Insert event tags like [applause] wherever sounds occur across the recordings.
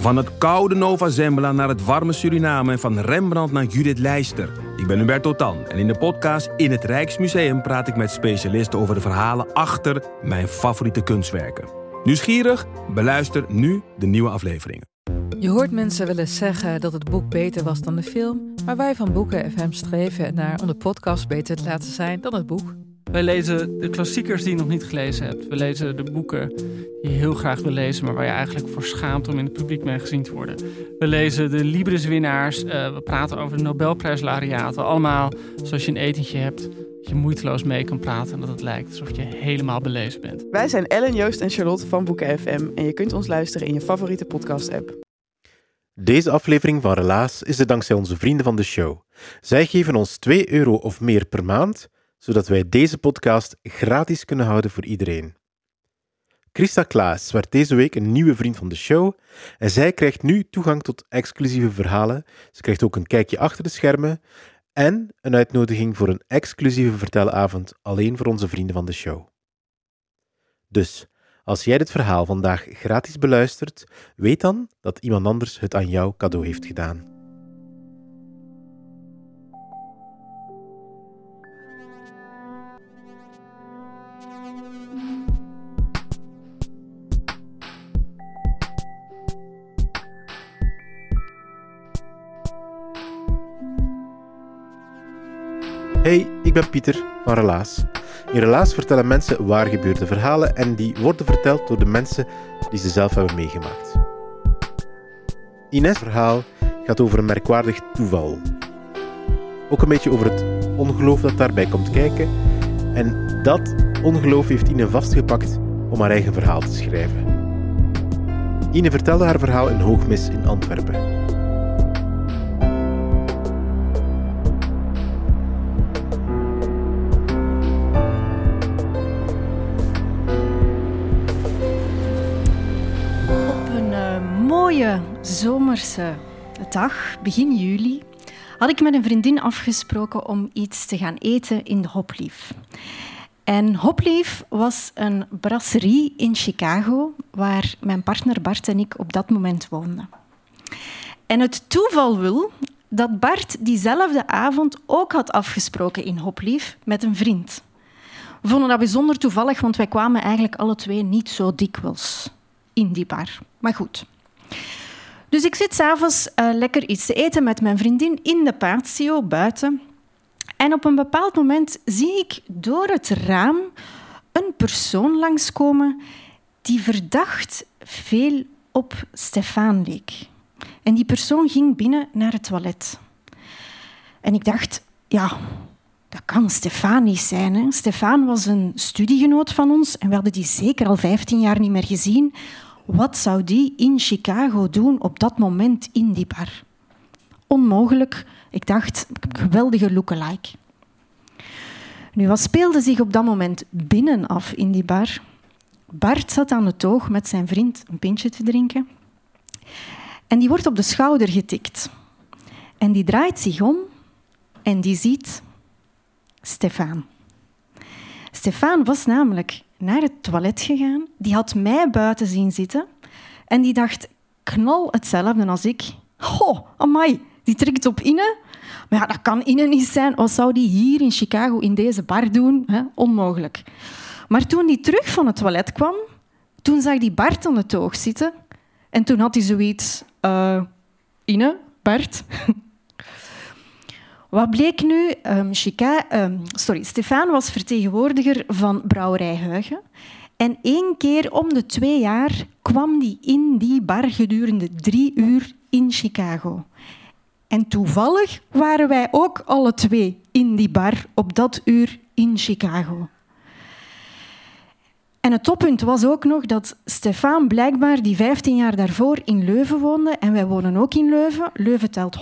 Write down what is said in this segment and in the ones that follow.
Van het koude Nova Zembla naar het warme Suriname en van Rembrandt naar Judith Leister. Ik ben Hubert Totan en in de podcast In het Rijksmuseum praat ik met specialisten over de verhalen achter mijn favoriete kunstwerken. Nieuwsgierig? Beluister nu de nieuwe afleveringen. Je hoort mensen willen zeggen dat het boek beter was dan de film, maar wij van Boeken FM streven naar om de podcast beter te laten zijn dan het boek. Wij lezen de klassiekers die je nog niet gelezen hebt. We lezen de boeken die je heel graag wil lezen, maar waar je eigenlijk voor schaamt om in het publiek mee gezien te worden. We lezen de Libris-winnaars. Uh, we praten over de Nobelprijslariaten. Allemaal zoals je een etentje hebt. Dat je moeiteloos mee kan praten en dat het lijkt alsof je helemaal belezen bent. Wij zijn Ellen, Joost en Charlotte van Boeken FM en je kunt ons luisteren in je favoriete podcast-app. Deze aflevering van Relaas is er dankzij onze vrienden van de show. Zij geven ons 2 euro of meer per maand zodat wij deze podcast gratis kunnen houden voor iedereen. Christa Klaas werd deze week een nieuwe vriend van de show en zij krijgt nu toegang tot exclusieve verhalen. Ze krijgt ook een kijkje achter de schermen en een uitnodiging voor een exclusieve vertelavond alleen voor onze vrienden van de show. Dus, als jij dit verhaal vandaag gratis beluistert, weet dan dat iemand anders het aan jou cadeau heeft gedaan. Hey, ik ben Pieter van Relaas. In Relaas vertellen mensen waar gebeurde verhalen en die worden verteld door de mensen die ze zelf hebben meegemaakt. Ines' verhaal gaat over een merkwaardig toeval. Ook een beetje over het ongeloof dat daarbij komt kijken. En dat ongeloof heeft Ine vastgepakt om haar eigen verhaal te schrijven. Ine vertelde haar verhaal in Hoogmis in Antwerpen. Zomerse dag, begin juli, had ik met een vriendin afgesproken om iets te gaan eten in de Hoplief. En Hoplief was een brasserie in Chicago waar mijn partner Bart en ik op dat moment woonden. En het toeval wil dat Bart diezelfde avond ook had afgesproken in Hoplief met een vriend. We vonden dat bijzonder toevallig, want wij kwamen eigenlijk alle twee niet zo dikwijls in die bar. Maar goed. Dus ik zit s'avonds uh, lekker iets te eten met mijn vriendin in de patio buiten. En op een bepaald moment zie ik door het raam een persoon langskomen die verdacht veel op Stefan leek. En die persoon ging binnen naar het toilet. En ik dacht, ja, dat kan Stefan niet zijn. Stefan was een studiegenoot van ons en we hadden die zeker al 15 jaar niet meer gezien. Wat zou die in Chicago doen op dat moment in die bar? Onmogelijk. Ik dacht, geweldige lookalike. Nu, wat speelde zich op dat moment binnen af in die bar? Bart zat aan het toog met zijn vriend een pintje te drinken. En die wordt op de schouder getikt. En die draait zich om en die ziet Stefan. Stefan was namelijk naar het toilet gegaan. Die had mij buiten zien zitten. En die dacht knal hetzelfde als ik. Goh, amai, die trekt op Inne. Maar ja, dat kan Inne niet zijn. Wat zou die hier in Chicago in deze bar doen? Onmogelijk. Maar toen die terug van het toilet kwam, toen zag die Bart aan het oog zitten. En toen had hij zoiets... Uh, Ine, Bart, [laughs] wat bleek nu? Um, Chica, um, sorry, Stefan was vertegenwoordiger van Brouwerij Huigen. En één keer om de twee jaar kwam hij in die bar gedurende drie uur in Chicago. En toevallig waren wij ook alle twee in die bar op dat uur in Chicago. En het toppunt was ook nog dat Stefan blijkbaar, die 15 jaar daarvoor in Leuven woonde, en wij wonen ook in Leuven. Leuven telt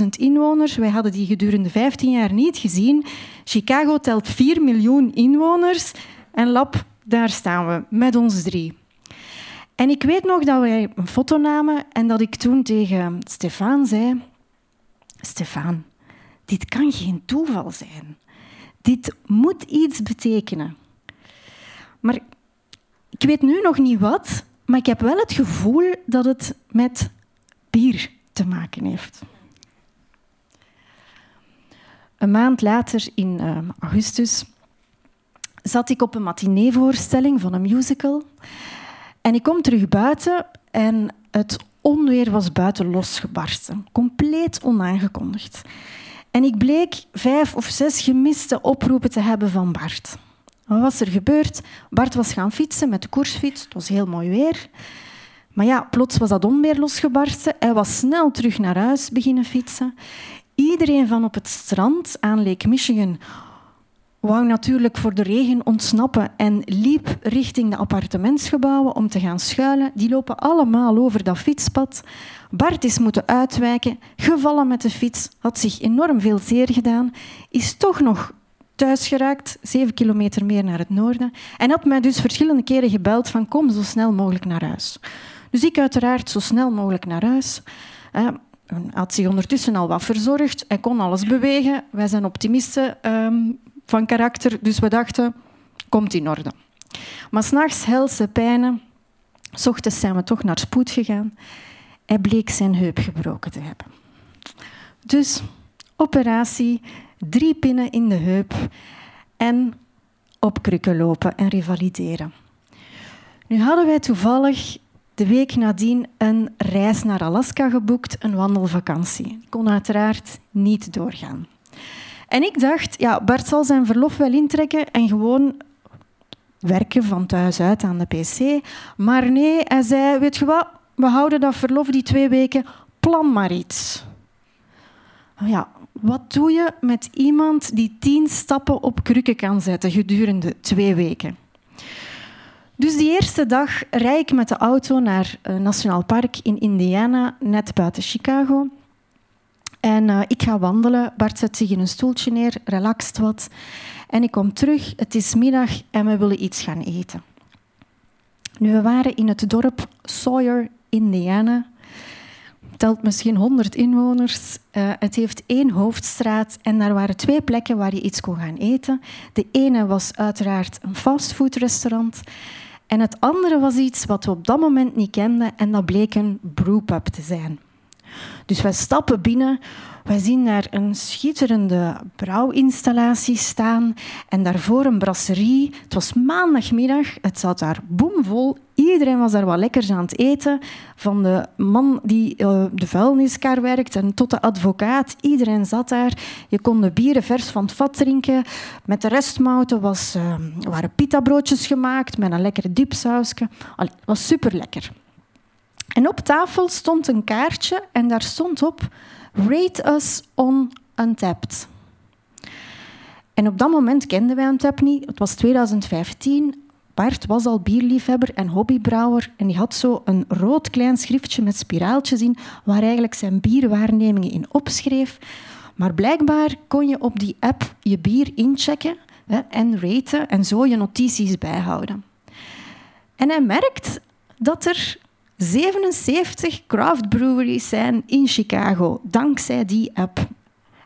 100.000 inwoners. Wij hadden die gedurende 15 jaar niet gezien. Chicago telt 4 miljoen inwoners. En lab, daar staan we, met ons drie. En ik weet nog dat wij een foto namen en dat ik toen tegen Stefan zei... Stefan, dit kan geen toeval zijn. Dit moet iets betekenen. Maar ik weet nu nog niet wat, maar ik heb wel het gevoel dat het met bier te maken heeft. Een maand later, in uh, augustus, zat ik op een matineevoorstelling van een musical. En ik kom terug buiten en het onweer was buiten losgebarsten. Compleet onaangekondigd. En ik bleek vijf of zes gemiste oproepen te hebben van Bart. Wat was er gebeurd? Bart was gaan fietsen met de koersfiets. Het was heel mooi weer. Maar ja, plots was dat onweer losgebarsten. Hij was snel terug naar huis beginnen fietsen. Iedereen van op het strand aan Lake Michigan wou natuurlijk voor de regen ontsnappen en liep richting de appartementsgebouwen om te gaan schuilen. Die lopen allemaal over dat fietspad. Bart is moeten uitwijken, gevallen met de fiets, had zich enorm veel zeer gedaan, is toch nog thuis geraakt, zeven kilometer meer naar het noorden, en had mij dus verschillende keren gebeld van kom zo snel mogelijk naar huis. Dus ik uiteraard zo snel mogelijk naar huis. Hij had zich ondertussen al wat verzorgd. Hij kon alles bewegen. Wij zijn optimisten ehm, van karakter, dus we dachten, komt in orde. Maar s'nachts helse pijnen. S ochtends zijn we toch naar spoed gegaan. Hij bleek zijn heup gebroken te hebben. Dus operatie, drie pinnen in de heup en op krukken lopen en revalideren. Nu hadden wij toevallig de week nadien een reis naar Alaska geboekt, een wandelvakantie. Ik kon uiteraard niet doorgaan. En ik dacht, ja, Bart zal zijn verlof wel intrekken en gewoon werken van thuis uit aan de pc. Maar nee, hij zei, weet je wat, we houden dat verlof die twee weken, plan maar iets. Ja, wat doe je met iemand die tien stappen op krukken kan zetten gedurende twee weken? Dus die eerste dag rijd ik met de auto naar een nationaal park in Indiana, net buiten Chicago. En uh, ik ga wandelen. Bart zet zich in een stoeltje neer, relaxt wat. En ik kom terug, het is middag en we willen iets gaan eten. Nu, we waren in het dorp Sawyer, Indiana. Telt misschien 100 inwoners. Uh, het heeft één hoofdstraat en daar waren twee plekken waar je iets kon gaan eten. De ene was uiteraard een fastfoodrestaurant. En het andere was iets wat we op dat moment niet kenden en dat bleek een brewpub te zijn. Dus wij stappen binnen, wij zien daar een schitterende brouwinstallatie staan en daarvoor een brasserie. Het was maandagmiddag, het zat daar boomvol. Iedereen was daar wat lekkers aan het eten. Van de man die uh, de vuilniskar werkt en tot de advocaat. Iedereen zat daar. Je kon de bieren vers van het vat drinken. Met de restmouten was, uh, waren pitabroodjes gemaakt met een lekker dipsausje. Het was super lekker. En op tafel stond een kaartje en daar stond op Rate us on Untapped. En op dat moment kenden wij Untapped niet. Het was 2015. Bart was al bierliefhebber en hobbybrouwer en die had zo een rood klein schriftje met spiraaltjes in waar eigenlijk zijn bierwaarnemingen in opschreef. Maar blijkbaar kon je op die app je bier inchecken hè, en raten en zo je notities bijhouden. En hij merkt dat er 77 craft breweries zijn in Chicago, dankzij die app.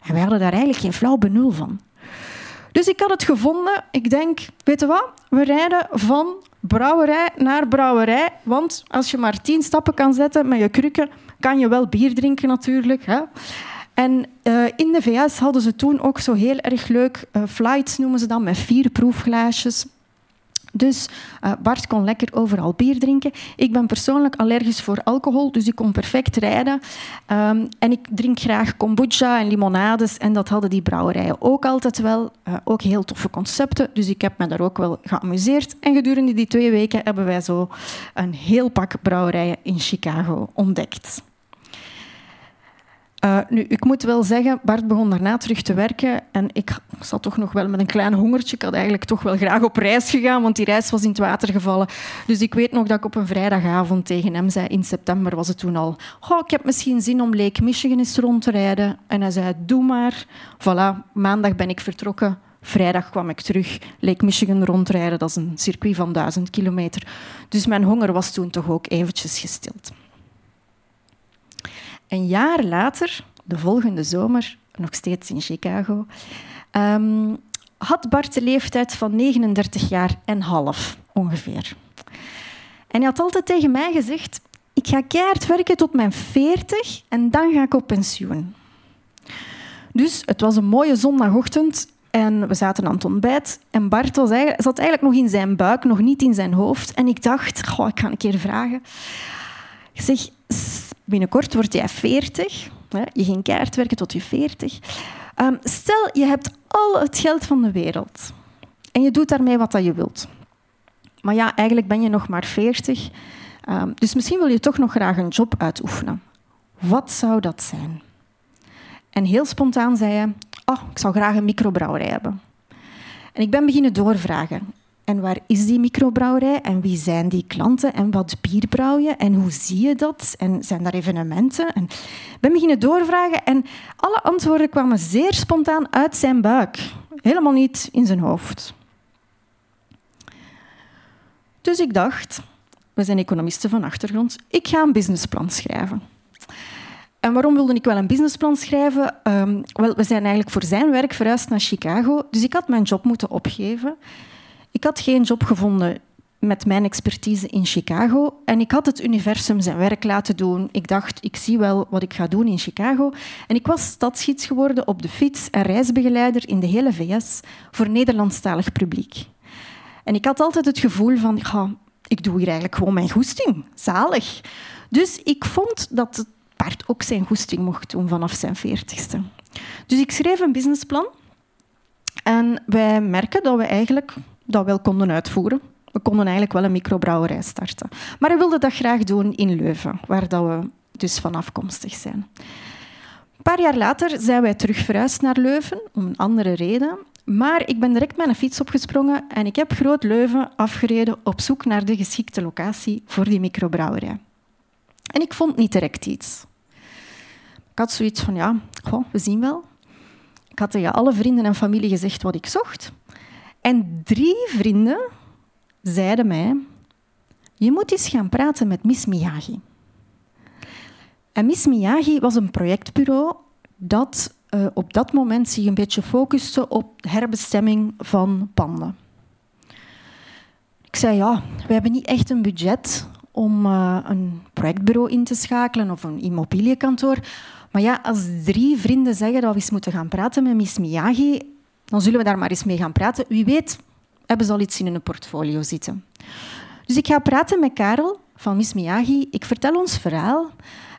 En wij hadden daar eigenlijk geen flauw benul van. Dus ik had het gevonden. Ik denk, weet je wat? We rijden van brouwerij naar brouwerij. Want als je maar tien stappen kan zetten met je krukken, kan je wel bier drinken natuurlijk. Hè? En uh, in de VS hadden ze toen ook zo heel erg leuk uh, flights, noemen ze dat, met vier proefglaasjes. Dus uh, Bart kon lekker overal bier drinken. Ik ben persoonlijk allergisch voor alcohol, dus ik kon perfect rijden. Um, en ik drink graag kombucha en limonades. En dat hadden die brouwerijen ook altijd wel. Uh, ook heel toffe concepten. Dus ik heb me daar ook wel geamuseerd. En gedurende die twee weken hebben wij zo een heel pak brouwerijen in Chicago ontdekt. Uh, nu, ik moet wel zeggen, Bart begon daarna terug te werken en ik zat toch nog wel met een klein hongertje. Ik had eigenlijk toch wel graag op reis gegaan, want die reis was in het water gevallen. Dus ik weet nog dat ik op een vrijdagavond tegen hem zei, in september was het toen al, oh, ik heb misschien zin om Lake Michigan eens rond te rijden. En hij zei, doe maar. Voilà, maandag ben ik vertrokken. Vrijdag kwam ik terug Lake Michigan rondrijden. Dat is een circuit van duizend kilometer. Dus mijn honger was toen toch ook eventjes gestild. Een jaar later, de volgende zomer, nog steeds in Chicago, um, had Bart de leeftijd van 39 jaar en half ongeveer. En hij had altijd tegen mij gezegd, ik ga keihard werken tot mijn 40 en dan ga ik op pensioen. Dus het was een mooie zondagochtend en we zaten aan het ontbijt. En Bart was eigenlijk, zat eigenlijk nog in zijn buik, nog niet in zijn hoofd. En ik dacht, goh, ik ga een keer vragen. Ik zeg, binnenkort word jij 40. Je ging keihard werken tot je 40. Ehm, stel, je hebt al het geld van de wereld. En je doet daarmee wat je wilt. Maar ja, eigenlijk ben je nog maar 40. Ehm, dus misschien wil je toch nog graag een job uitoefenen. Wat zou dat zijn? En heel spontaan zei hij, oh, ik zou graag een microbrouwerij hebben. En ik ben beginnen doorvragen. Waar is die microbrouwerij? En wie zijn die klanten? En wat bier brouw je? En hoe zie je dat? En zijn daar evenementen? En ik ben beginnen doorvragen en alle antwoorden kwamen zeer spontaan uit zijn buik. Helemaal niet in zijn hoofd. Dus ik dacht, we zijn economisten van achtergrond, ik ga een businessplan schrijven. En waarom wilde ik wel een businessplan schrijven? Um, wel, we zijn eigenlijk voor zijn werk verhuisd naar Chicago, dus ik had mijn job moeten opgeven. Ik had geen job gevonden met mijn expertise in Chicago en ik had het universum zijn werk laten doen. Ik dacht, ik zie wel wat ik ga doen in Chicago. En ik was stadsgids geworden op de fiets en reisbegeleider in de hele VS voor Nederlandstalig publiek. En ik had altijd het gevoel van, ik doe hier eigenlijk gewoon mijn goesting. Zalig. Dus ik vond dat het paard ook zijn goesting mocht doen vanaf zijn veertigste. Dus ik schreef een businessplan. En wij merken dat we eigenlijk dat wel konden uitvoeren. We konden eigenlijk wel een microbrouwerij starten. Maar we wilden dat graag doen in Leuven, waar dat we dus van afkomstig zijn. Een paar jaar later zijn wij terug verhuisd naar Leuven, om een andere reden. Maar ik ben direct met een fiets opgesprongen en ik heb Groot Leuven afgereden op zoek naar de geschikte locatie voor die microbrouwerij. En ik vond niet direct iets. Ik had zoiets van, ja, we zien wel. Ik had tegen alle vrienden en familie gezegd wat ik zocht. En drie vrienden zeiden mij, je moet eens gaan praten met Miss Miyagi. En Miss Miyagi was een projectbureau dat uh, op dat moment zich een beetje focuste op herbestemming van panden. Ik zei, ja, we hebben niet echt een budget om uh, een projectbureau in te schakelen of een immobiliënkantoor. Maar ja, als drie vrienden zeggen dat we eens moeten gaan praten met Miss Miyagi, dan zullen we daar maar eens mee gaan praten. Wie weet hebben ze al iets in hun portfolio zitten. Dus ik ga praten met Karel van Miss Miyagi. Ik vertel ons verhaal.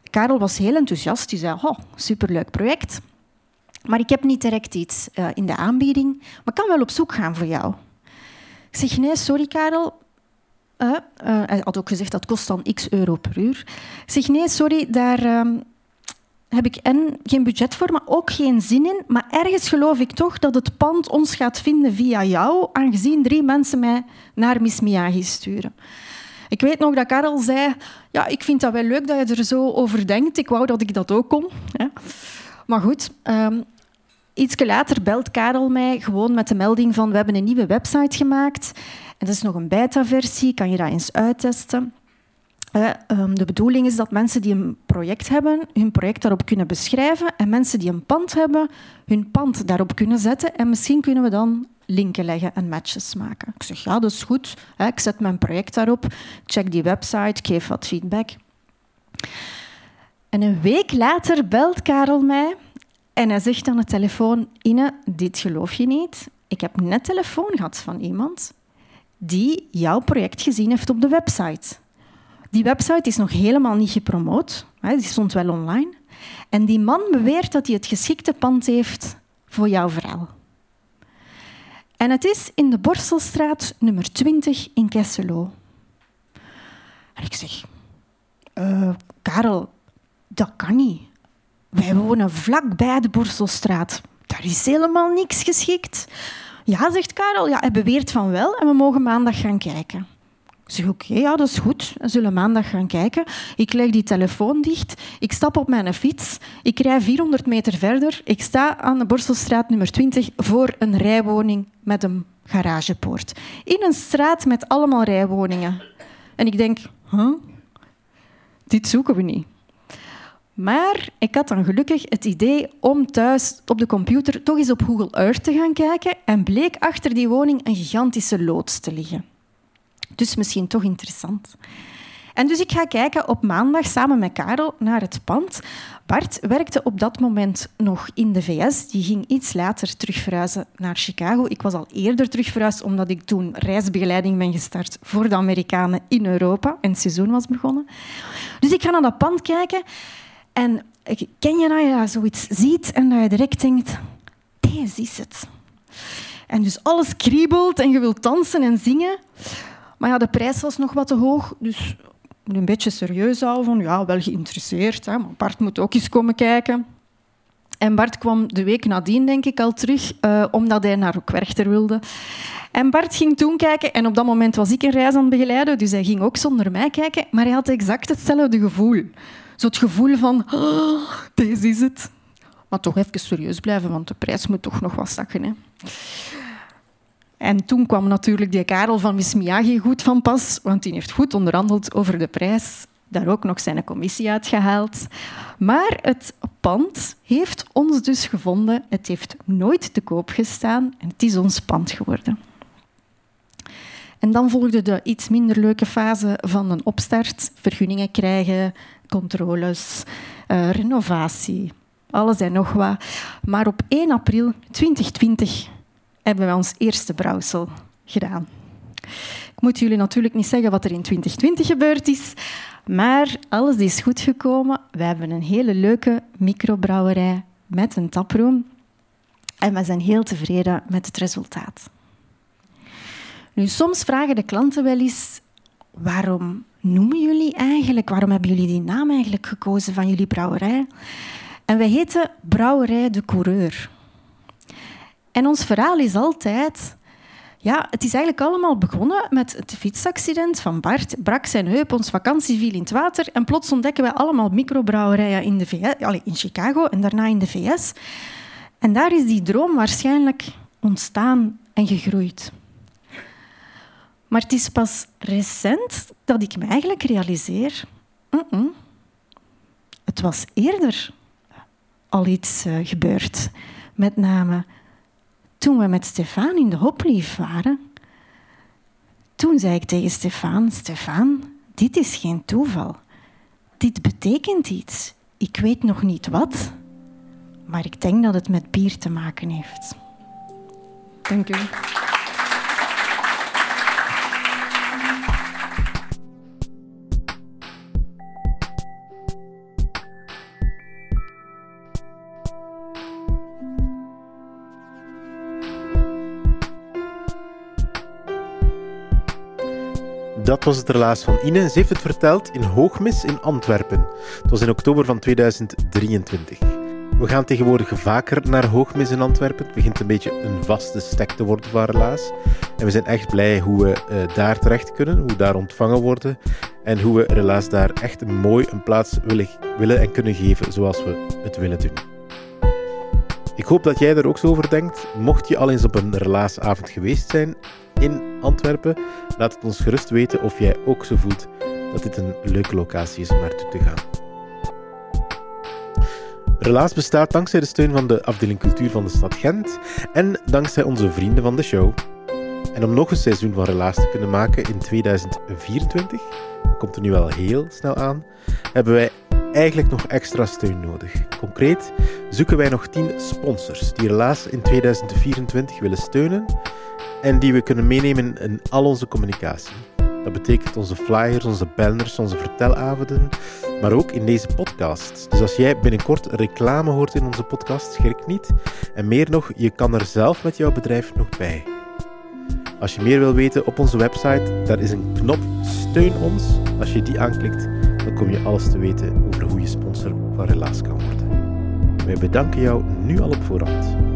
Karel was heel enthousiast. Hij zei, oh, superleuk project. Maar ik heb niet direct iets uh, in de aanbieding, maar kan wel op zoek gaan voor jou. Ik zeg, nee, sorry Karel. Uh, uh, hij had ook gezegd dat kost dan x euro per uur. Ik zeg, nee, sorry, daar ehm, heb ik en geen budget voor, maar ook geen zin in. Maar ergens geloof ik toch dat het pand ons gaat vinden via jou, aangezien drie mensen mij naar Miss Miyagi sturen. Ik weet nog dat Karel zei, ja, ik vind dat wel leuk dat je er zo over denkt. Ik wou dat ik dat ook kon. Maar goed, um, Iets later belt Karel mij gewoon met de melding van we hebben een nieuwe website gemaakt. En dat is nog een beta-versie, kan je dat eens uittesten. Um, de bedoeling is dat mensen die een project hebben, hun project daarop kunnen beschrijven. En mensen die een pand hebben, hun pand daarop kunnen zetten. En misschien kunnen we dan linken leggen en matches maken. Ik zeg, ja, dat is goed. Ik zet mijn project daarop, check die website, geef wat feedback. En een week later belt Karel mij en hij zegt aan de telefoon, Ine, dit geloof je niet. Ik heb net telefoon gehad van iemand die jouw project gezien heeft op de website. Die website is nog helemaal niet gepromoot, die stond wel online. En die man beweert dat hij het geschikte pand heeft voor jouw verhaal. En het is in de Borstelstraat nummer 20 in Kesselo. En ik zeg, uh, Karel, dat kan niet. Wij wonen vlak bij de Borstelstraat. Daar is helemaal niks geschikt. Ja, zegt Karel, ja, hij beweert van wel en we mogen maandag gaan kijken. Ik zeg, oké, ja, dat is goed. We zullen maandag gaan kijken. Ik leg die telefoon dicht. Ik stap op mijn fiets. Ik rij 400 meter verder. Ik sta aan de Borstelstraat nummer 20 voor een rijwoning met een garagepoort. In een straat met allemaal rijwoningen. En ik denk, dit zoeken we niet. Maar ik had dan gelukkig het idee om thuis op de computer toch eens op Google Earth te gaan kijken en bleek achter die woning een gigantische loods te liggen. Dus misschien toch interessant. En dus ik ga kijken op maandag samen met Karel naar het pand. Bart werkte op dat moment nog in de VS. Die ging iets later terug verhuizen naar Chicago. Ik was al eerder terug verhuisd omdat ik toen reisbegeleiding ben gestart voor de Amerikanen in Europa en het seizoen was begonnen. Dus ik ga naar dat pand kijken en ken je dat je zoiets ziet en dat je direct denkt, deze is het. En dus alles kriebelt en je wilt dansen en zingen. Maar ja, de prijs was nog wat te hoog, dus een beetje serieus houden van ja, wel geïnteresseerd, hè, maar Bart moet ook eens komen kijken. En Bart kwam de week nadien, denk ik, al terug, uh, omdat hij naar Werchter wilde. En Bart ging toen kijken, en op dat moment was ik een reis aan het begeleiden, dus hij ging ook zonder mij kijken, maar hij had exact hetzelfde gevoel. Zo het gevoel van, oh, deze is het. Maar toch even serieus blijven, want de prijs moet toch nog wat zakken. Hè. En toen kwam natuurlijk die Karel van Wismiagi goed van pas, want die heeft goed onderhandeld over de prijs. Daar ook nog zijn commissie uitgehaald. Maar het pand heeft ons dus gevonden. Het heeft nooit te koop gestaan en het is ons pand geworden. En dan volgde de iets minder leuke fase van een opstart. Vergunningen krijgen, controles, uh, renovatie, alles en nog wat. Maar op 1 april 2020 hebben we ons eerste brouwsel gedaan. Ik moet jullie natuurlijk niet zeggen wat er in 2020 gebeurd is, maar alles is goed gekomen. We hebben een hele leuke microbrouwerij met een taproom en we zijn heel tevreden met het resultaat. Nu, soms vragen de klanten wel eens waarom noemen jullie eigenlijk, waarom hebben jullie die naam eigenlijk gekozen van jullie brouwerij? En wij heten Brouwerij de Coureur. En ons verhaal is altijd... Ja, het is eigenlijk allemaal begonnen met het fietsaccident van Bart. Brak zijn heup, ons vakantie viel in het water en plots ontdekken wij allemaal microbrouwerijen in, de VS, in Chicago en daarna in de VS. En daar is die droom waarschijnlijk ontstaan en gegroeid. Maar het is pas recent dat ik me eigenlijk realiseer... het was eerder al iets uh, gebeurd. Met name toen we met Stefan in de hoplief waren, toen zei ik tegen Stefan, Stefan, dit is geen toeval. Dit betekent iets. Ik weet nog niet wat, maar ik denk dat het met bier te maken heeft. Dank u. Dat was het relaas van Ine. Ze heeft het verteld in Hoogmis in Antwerpen. Het was in oktober van 2023. We gaan tegenwoordig vaker naar Hoogmis in Antwerpen. Het begint een beetje een vaste stek te worden van relaas. En we zijn echt blij hoe we uh, daar terecht kunnen, hoe we daar ontvangen worden. En hoe we relaas daar echt mooi een plaats willen, willen en kunnen geven zoals we het willen doen. Ik hoop dat jij er ook zo over denkt. Mocht je al eens op een relaasavond geweest zijn in Antwerpen, laat het ons gerust weten of jij ook zo voelt dat dit een leuke locatie is om naartoe te gaan. Relaas bestaat dankzij de steun van de afdeling cultuur van de stad Gent en dankzij onze vrienden van de show. En om nog een seizoen van Relaas te kunnen maken in 2024, dat komt er nu al heel snel aan, hebben wij eigenlijk nog extra steun nodig. Concreet zoeken wij nog 10 sponsors die Relaas in 2024 willen steunen en die we kunnen meenemen in al onze communicatie. Dat betekent onze flyers, onze banners, onze vertelavonden, maar ook in deze podcast. Dus als jij binnenkort reclame hoort in onze podcast, schrik niet. En meer nog, je kan er zelf met jouw bedrijf nog bij. Als je meer wil weten op onze website, daar is een knop Steun ons. Als je die aanklikt, dan kom je alles te weten over hoe je sponsor van Relaas kan worden. Wij bedanken jou nu al op voorhand.